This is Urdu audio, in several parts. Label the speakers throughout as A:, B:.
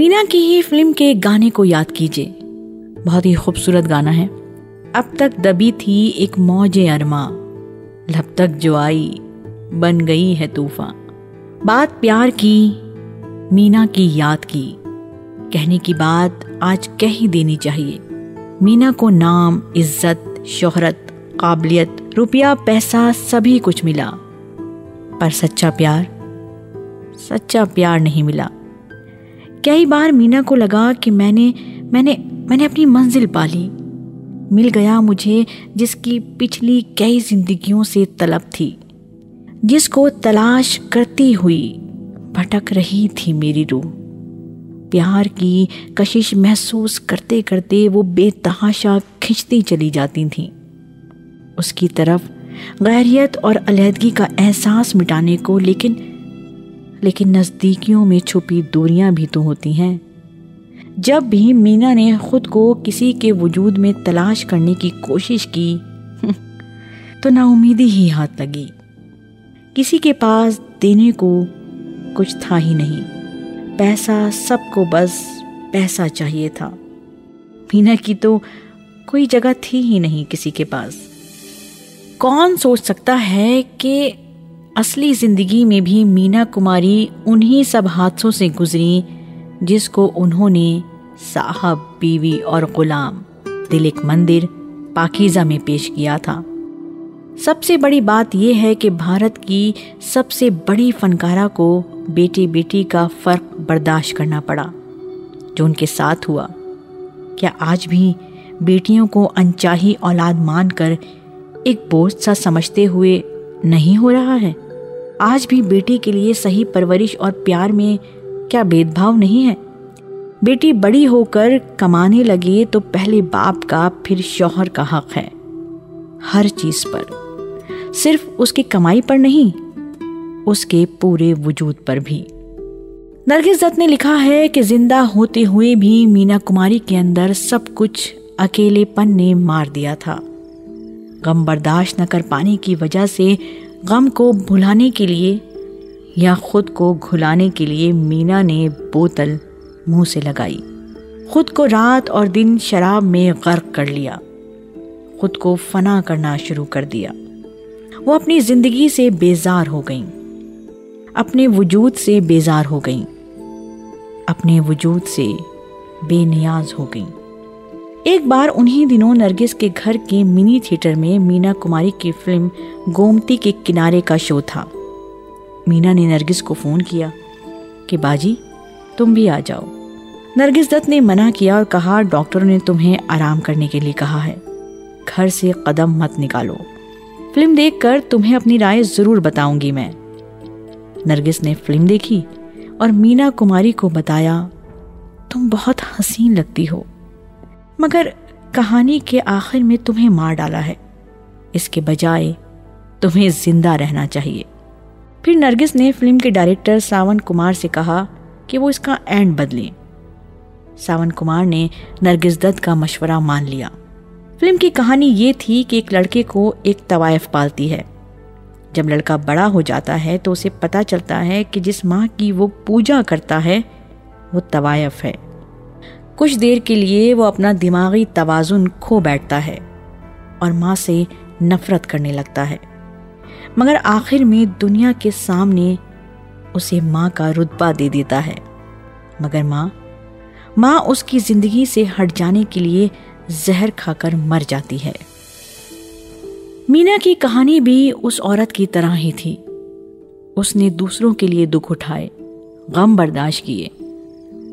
A: مینا کی ہی فلم کے گانے کو یاد کیجیے بہت ہی خوبصورت گانا ہے۔ اب تک دبی تھی ایک موج ارما۔ لب تک جو آئی، بن گئی ہے طوفان۔ بات پیار کی، مینا کی یاد کی۔ کہنے کی بات آج کہہ ہی دینی چاہیے۔ مینا کو نام، عزت، شہرت، قابلیت، روپیہ، پیسہ، سبھی کچھ ملا۔ پر سچا پیار سچا پیار نہیں ملا۔ کئی بار مینا کو لگا کہ میں نے میں نے میں نے اپنی منزل پالی۔ مل گیا مجھے جس کی پچھلی کئی زندگیوں سے طلب تھی، جس کو تلاش کرتی ہوئی بھٹک رہی تھی میری روح۔ پیار کی کشش محسوس کرتے کرتے وہ بے تحاشا کھنچتی چلی جاتی تھیں۔ اس کی طرف غیریت اور علیحدگی کا احساس مٹانے کو، لیکن لیکن نزدیکیوں میں چھپی دوریاں بھی تو ہوتی ہیں۔ جب بھی مینا نے خود کو کسی کے وجود میں تلاش کرنے کی کوشش کی، تو نا امیدی ہی ہاتھ لگی۔ کسی کے پاس دینے کو کچھ تھا ہی نہیں۔ پیسہ سب کو بس پیسہ چاہیے تھا۔ مینا کی تو کوئی جگہ تھی ہی نہیں کسی کے پاس۔ کون سوچ سکتا ہے کہ اصلی زندگی میں بھی مینا کماری انہی سب حادثوں سے گزری جس کو انہوں نے صاحب بیوی اور غلام دل ایک مندر پاکیزہ میں پیش کیا تھا۔ سب سے بڑی بات یہ ہے کہ بھارت کی سب سے بڑی فنکارہ کو بیٹی بیٹی کا فرق برداشت کرنا پڑا، جو ان کے ساتھ ہوا۔ کیا آج بھی بیٹیوں کو انچاہی اولاد مان کر ایک بوجھ سا سمجھتے ہوئے نہیں ہو رہا ہے؟ آج بھی بیٹی کے لیے صحیح پرورش اور پیار میں کیا بھید بھاؤ نہیں ہے؟ بیٹی بڑی ہو کر کمانے لگے تو پہلے باپ کا پھر شوہر کا حق ہے، ہر چیز پر۔ صرف اس کی کمائی پر نہیں، اس کے پورے وجود پر بھی۔ نرگس دت نے لکھا ہے کہ زندہ ہوتے ہوئے بھی مینا کماری کے اندر سب کچھ اکیلے پن نے مار دیا تھا۔ غم برداشت نہ کر پانے کی وجہ سے غم کو بھلانے کے لیے یا خود کو گھلانے کے لیے مینا نے بوتل منہ سے لگائی۔ خود کو رات اور دن شراب میں غرق کر لیا۔ خود کو فنا کرنا شروع کر دیا۔ وہ اپنی زندگی سے بیزار ہو گئیں۔ اپنے وجود سے بیزار ہو گئیں۔ اپنے وجود سے بے نیاز ہو گئیں۔ ایک بار انہی دنوں نرگس کے گھر کے منی تھیٹر میں مینا کماری کی فلم گومتی کے کنارے کا شو تھا۔ مینا نے نرگس کو فون کیا کہ باجی، تم بھی آ جاؤ۔ نرگس دت نے منع کیا اور کہا ڈاکٹر نے تمہیں آرام کرنے کے لیے کہا ہے۔ گھر سے قدم مت نکالو۔ فلم دیکھ کر تمہیں اپنی رائے ضرور بتاؤں گی میں۔ نرگس نے فلم دیکھی اور مینا کماری کو بتایا، تم بہت حسین لگتی ہو۔ مگر کہانی کے آخر میں تمہیں مار ڈالا ہے۔ اس کے بجائے تمہیں زندہ رہنا چاہیے۔ پھر نرگس نے فلم کے ڈائریکٹر ساون کمار سے کہا کہ وہ اس کا اینڈ بدلیں۔ ساون کمار نے نرگس دت کا مشورہ مان لیا۔ فلم کی کہانی یہ تھی کہ ایک لڑکے کو ایک طوائف پالتی ہے۔ جب لڑکا بڑا ہو جاتا ہے تو اسے پتا چلتا ہے کہ جس ماں کی وہ پوجا کرتا ہے وہ طوائف ہے۔ کچھ دیر کے لیے وہ اپنا دماغی توازن کھو بیٹھتا ہے اور ماں سے نفرت کرنے لگتا ہے۔ مگر آخر میں دنیا کے سامنے اسے ماں کا رتبہ دے دیتا ہے۔ مگر ماں ماں اس کی زندگی سے ہٹ جانے کے لیے زہر کھا کر مر جاتی ہے۔ مینا کی کہانی بھی اس عورت کی طرح ہی تھی۔ اس نے دوسروں کے لیے دکھ اٹھائے، غم برداشت کیے۔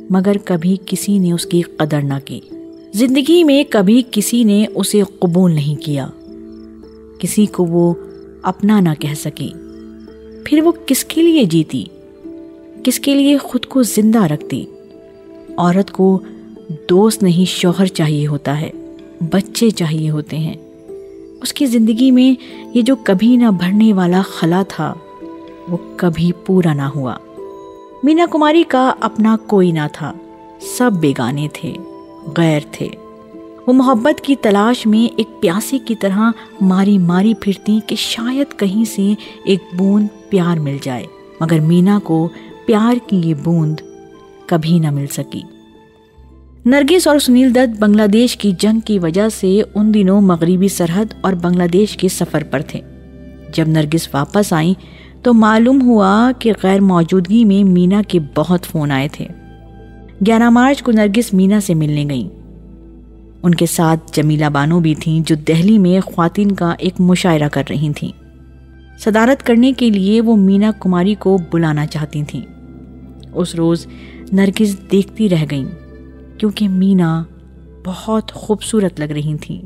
A: مگر کبھی کسی نے اس کی قدر نہ کی۔ زندگی میں کبھی کسی نے اسے قبول نہیں کیا۔ کسی کو وہ اپنا نہ کہہ سکی پھر وہ کس کے لیے جیتی؟ کس کے لیے خود کو زندہ رکھتی؟ عورت کو دوست نہیں، شوہر چاہیے ہوتا ہے، بچے چاہیے ہوتے ہیں۔ اس کی زندگی میں یہ جو کبھی نہ بھرنے والا خلا تھا، وہ کبھی پورا نہ ہوا۔ مینا کماری کا اپنا کوئی نہ تھا۔ سب بیگانے تھے، غیر تھے۔ وہ محبت کی تلاش میں ایک پیاسی کی طرح ماری ماری پھرتی کہ شاید کہیں سے ایک بوند پیار مل جائے۔ مگر مینا کو پیار کی یہ بوند کبھی نہ مل سکی۔ نرگس اور سنیل دت بنگلہ دیش کی جنگ کی وجہ سے ان دنوں مغربی سرحد اور بنگلہ دیش کے سفر پر تھے۔ جب نرگس واپس آئیں تو معلوم ہوا کہ غیر موجودگی میں مینا کے بہت فون آئے تھے۔ گیارہ مارچ کو نرگس مینا سے ملنے گئیں۔ ان کے ساتھ جمیلہ بانو بھی تھیں جو دہلی میں خواتین کا ایک مشاعرہ کر رہی تھیں۔ صدارت کرنے کے لیے وہ مینا کماری کو بلانا چاہتی تھیں۔ اس روز نرگس دیکھتی رہ گئیں کیونکہ مینا بہت خوبصورت لگ رہی تھیں۔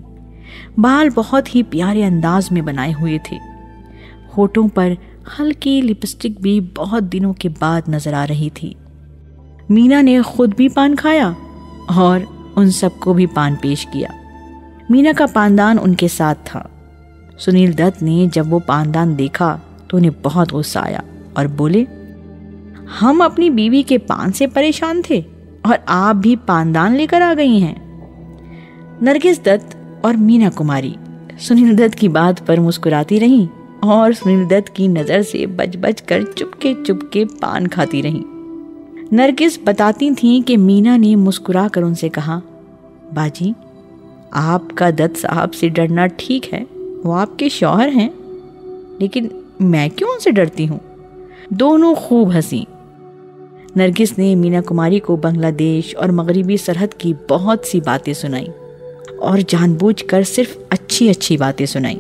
A: بال بہت ہی پیارے انداز میں بنائے ہوئے تھے۔ ہوٹوں پر ہلکی لپسٹک بھی بہت دنوں کے بعد نظر آ رہی تھی۔ مینا نے خود بھی پان کھایا اور ان سب کو بھی پان پیش کیا۔ مینا کا پاندان ان کے ساتھ تھا۔ سنیل دت نے جب وہ پاندان دیکھا تو انہیں بہت غصہ آیا اور بولے، ہم اپنی بیوی کے پان سے پریشان تھے اور آپ بھی پاندان لے کر آ گئی ہیں۔ نرگس دت اور مینا کماری۔ سنیل دت کی بات پر مسکراتی رہیں۔ اور سنیل دت کی نظر سے بچ بچ کر چپکے چپکے پان کھاتی رہیں نرگس بتاتی تھیں کہ مینا نے مسکرا کر ان سے کہا، باجی، آپ کا دت صاحب سے ڈرنا ٹھیک ہے، وہ آپ کے شوہر ہیں۔ لیکن میں کیوں ان سے ڈرتی ہوں؟ دونوں خوب ہنسی۔ نرگس نے مینا کماری کو بنگلہ دیش اور مغربی سرحد کی بہت سی باتیں سنائیں اور جان بوجھ کر صرف اچھی اچھی باتیں سنائیں۔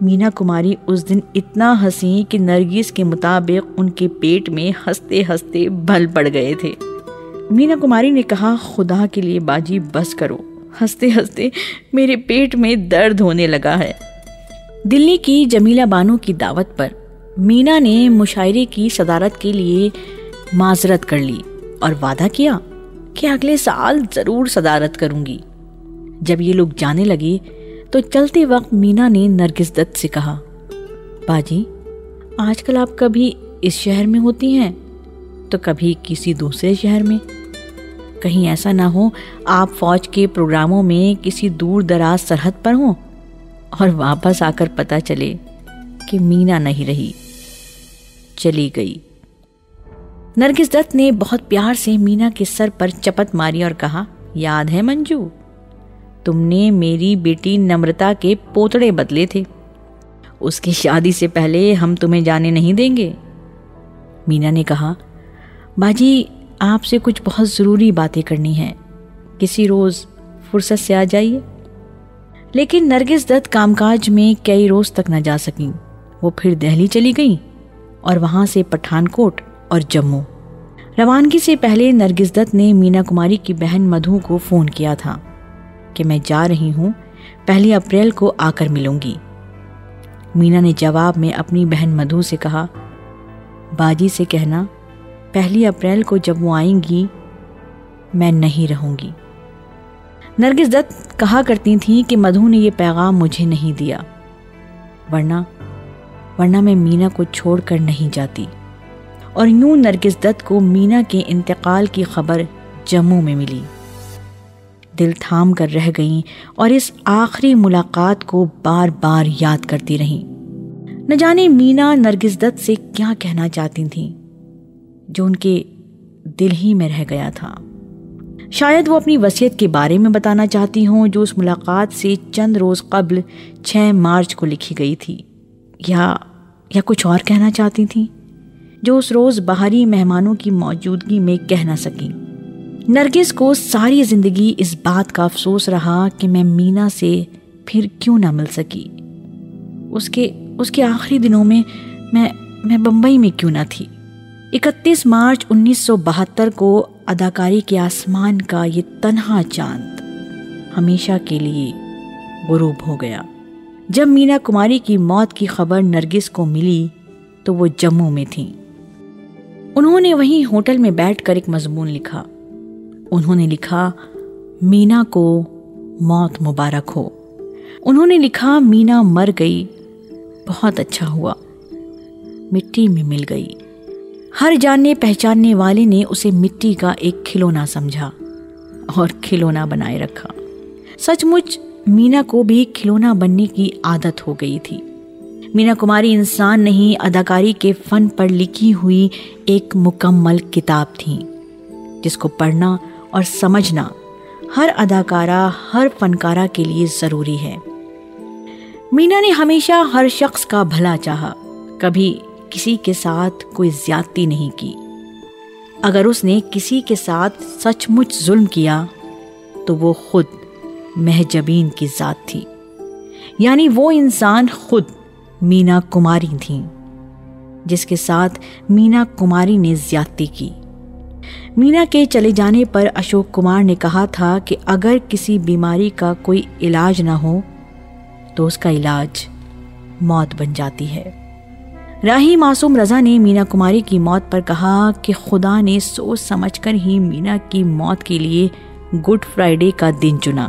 A: مینا کماری اس دن اتنا ہنسی کہ نرگس کے مطابق ان کے پیٹ میں ہنستے ہنستے بھل پڑ گئے تھے۔ مینا کماری نے کہا، خدا کے لیے باجی، بس کرو۔ ہنستے ہنستے میرے پیٹ میں درد ہونے لگا ہے۔ دلی کی جمیلہ بانو کی دعوت پر مینا نے مشاعرے کی صدارت کے لیے معذرت کر لی اور وعدہ کیا کہ اگلے سال ضرور صدارت کروں گی۔ جب یہ لوگ جانے لگے تو چلتے وقت مینا نے نرگس دت سے کہا، باجی، آج کل آپ کبھی اس شہر میں ہوتی ہیں؟ تو کبھی کسی دوسرے شہر میں؟ کہیں ایسا نہ ہو، آپ فوج کے پروگراموں میں کسی دور دراز سرحد پر ہوں اور واپس آ کر پتہ چلے کہ مینا نہیں رہی، چلی گئی۔ نرگس دت نے بہت پیار سے مینا کے سر پر چپت ماری اور کہا، یاد ہے منجو؟ تم نے میری بیٹی نمرتا کے پوتڑے بدلے تھے۔ اس کی شادی سے پہلے ہم تمہیں جانے نہیں دیں گے۔ مینا نے کہا، باجی، آپ سے کچھ بہت ضروری باتیں کرنی ہیں۔ کسی روز فرصت سے آ جائیے۔ لیکن نرگس دت کام کاج میں کئی روز تک نہ جا سکیں۔ وہ پھر دہلی چلی گئیں اور وہاں سے پٹھان کوٹ اور جموں۔ روانگی سے پہلے نرگس دت نے مینا کماری کی بہن مدھو کو فون کیا تھا۔ کہ میں جا رہی ہوں، پہلی اپریل کو آ کر ملوں گی۔ مینا نے جواب میں اپنی بہن مدھو سے کہا، باجی سے کہنا، پہلی اپریل کو جب وہ آئیں گی، میں نہیں رہوں گی۔ نرگس دت کہا کرتی تھیں کہ مدھو نے یہ پیغام مجھے نہیں دیا، ورنہ ورنہ میں مینا کو چھوڑ کر نہیں جاتی۔ اور یوں نرگس دت کو مینا کے انتقال کی خبر جموں میں ملی۔ دل تھام کر رہ گئیں اور اس آخری ملاقات کو بار بار یاد کرتی رہیں۔ نہ جانے مینا نرگس دت سے کیا کہنا چاہتی تھیں، جو ان کے دل ہی میں رہ گیا تھا۔ شاید وہ اپنی وصیت کے بارے میں بتانا چاہتی ہوں جو اس ملاقات سے چند روز قبل چھ مارچ کو لکھی گئی تھی۔ یا یا کچھ اور کہنا چاہتی تھیں، جو اس روز باہری مہمانوں کی موجودگی میں کہہ نہ سکی نرگس کو ساری زندگی اس بات کا افسوس رہا کہ میں مینا سے پھر کیوں نہ مل سکی۔ اس کے اس کے آخری دنوں میں میں میں بمبئی میں کیوں نہ تھی۔ اکتیس مارچ انیس سو بہتر کو اداکاری کے آسمان کا یہ تنہا چاند ہمیشہ کے لیے غروب ہو گیا۔ جب مینا کماری کی موت کی خبر نرگس کو ملی تو وہ جموں میں تھیں۔ انہوں نے وہیں ہوٹل میں بیٹھ کر ایک مضمون لکھا۔ انہوں نے لکھا، مینا کو موت مبارک ہو۔ انہوں نے لکھا، مینا مر گئی، بہت اچھا ہوا، مٹی میں مل گئی۔ ہر جاننے پہچاننے والے نے اسے مٹی کا ایک کھلونا سمجھا اور کھلونا بنائے رکھا۔ سچ مچ، مینا کو بھی کھلونا بننے کی عادت ہو گئی تھی۔ مینا کماری انسان نہیں، اداکاری کے فن پر لکھی ہوئی ایک مکمل کتاب تھی، جس کو پڑھنا اور سمجھنا ہر اداکارہ، ہر فنکارہ کے لیے ضروری ہے۔ مینا نے ہمیشہ ہر شخص کا بھلا چاہا۔ کبھی کسی کے ساتھ کوئی زیادتی نہیں کی۔ اگر اس نے کسی کے ساتھ سچ مچ ظلم کیا، تو وہ خود مہجبین کی ذات تھی۔ یعنی وہ انسان خود مینا کماری تھیں، جس کے ساتھ مینا کماری نے زیادتی کی۔ مینا کے چلے جانے پر اشوک کمار نے کہا تھا کہ اگر کسی بیماری کا کوئی علاج نہ ہو تو اس کا علاج موت بن جاتی ہے۔ راہی معصوم رضا نے مینا کماری کی موت پر کہا کہ خدا نے سوچ سمجھ کر ہی مینا کی موت کے لیے گڈ فرائیڈے کا دن چنا،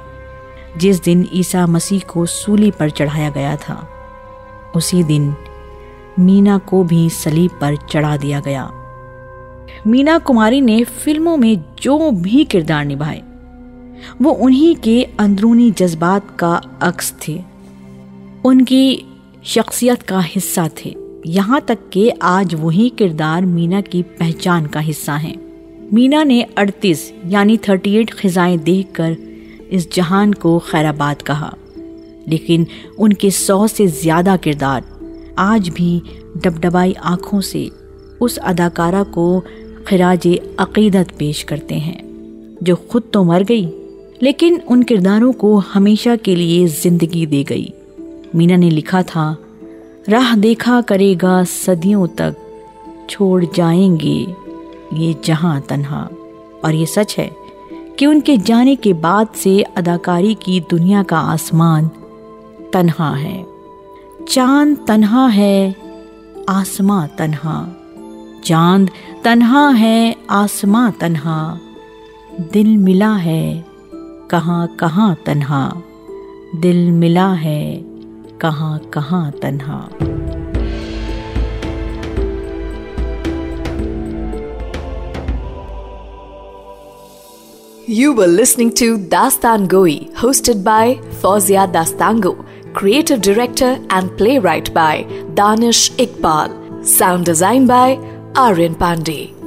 A: جس دن عیسیٰ مسیح کو سولی پر چڑھایا گیا تھا۔ اسی دن مینا کو بھی سلیب پر چڑھا دیا گیا۔ مینا کماری نے فلموں میں جو بھی کردار نبھائے، وہ انہی کے اندرونی جذبات کا عکس تھے۔ ان کی شخصیت کا حصہ تھے۔ یہاں تک کہ آج وہی کردار مینا کی پہچان کا حصہ ہیں۔ مینا نے اڑتیس یعنی تھرٹی ایٹ خزائیں دیکھ کر اس جہان کو خیر آباد کہا۔ لیکن ان کے سو سے زیادہ کردار آج بھی ڈب ڈبائی آنکھوں سے اس اداکارہ کو خراج عقیدت پیش کرتے ہیں۔ جو خود تو مر گئی، لیکن ان کرداروں کو ہمیشہ کے لیے زندگی دے گئی۔ مینا نے لکھا تھا، راہ دیکھا کرے گا صدیوں تک، چھوڑ جائیں گے یہ جہاں تنہا۔ اور یہ سچ ہے کہ ان کے جانے کے بعد سے اداکاری کی دنیا کا آسمان تنہا ہے۔ چاند تنہا ہے، آسماں تنہا۔ چاند تنہا ہے آسماں تنہا، دل ملا ہے کہاں کہاں تنہا، دل ملا ہے کہاں کہاں تنہا۔
B: یو ول وسنگ ٹو داستان گوئی hosted by Fauzia Dastango creative director and playwright by Danish Iqbal sound design by Aryan Pandey.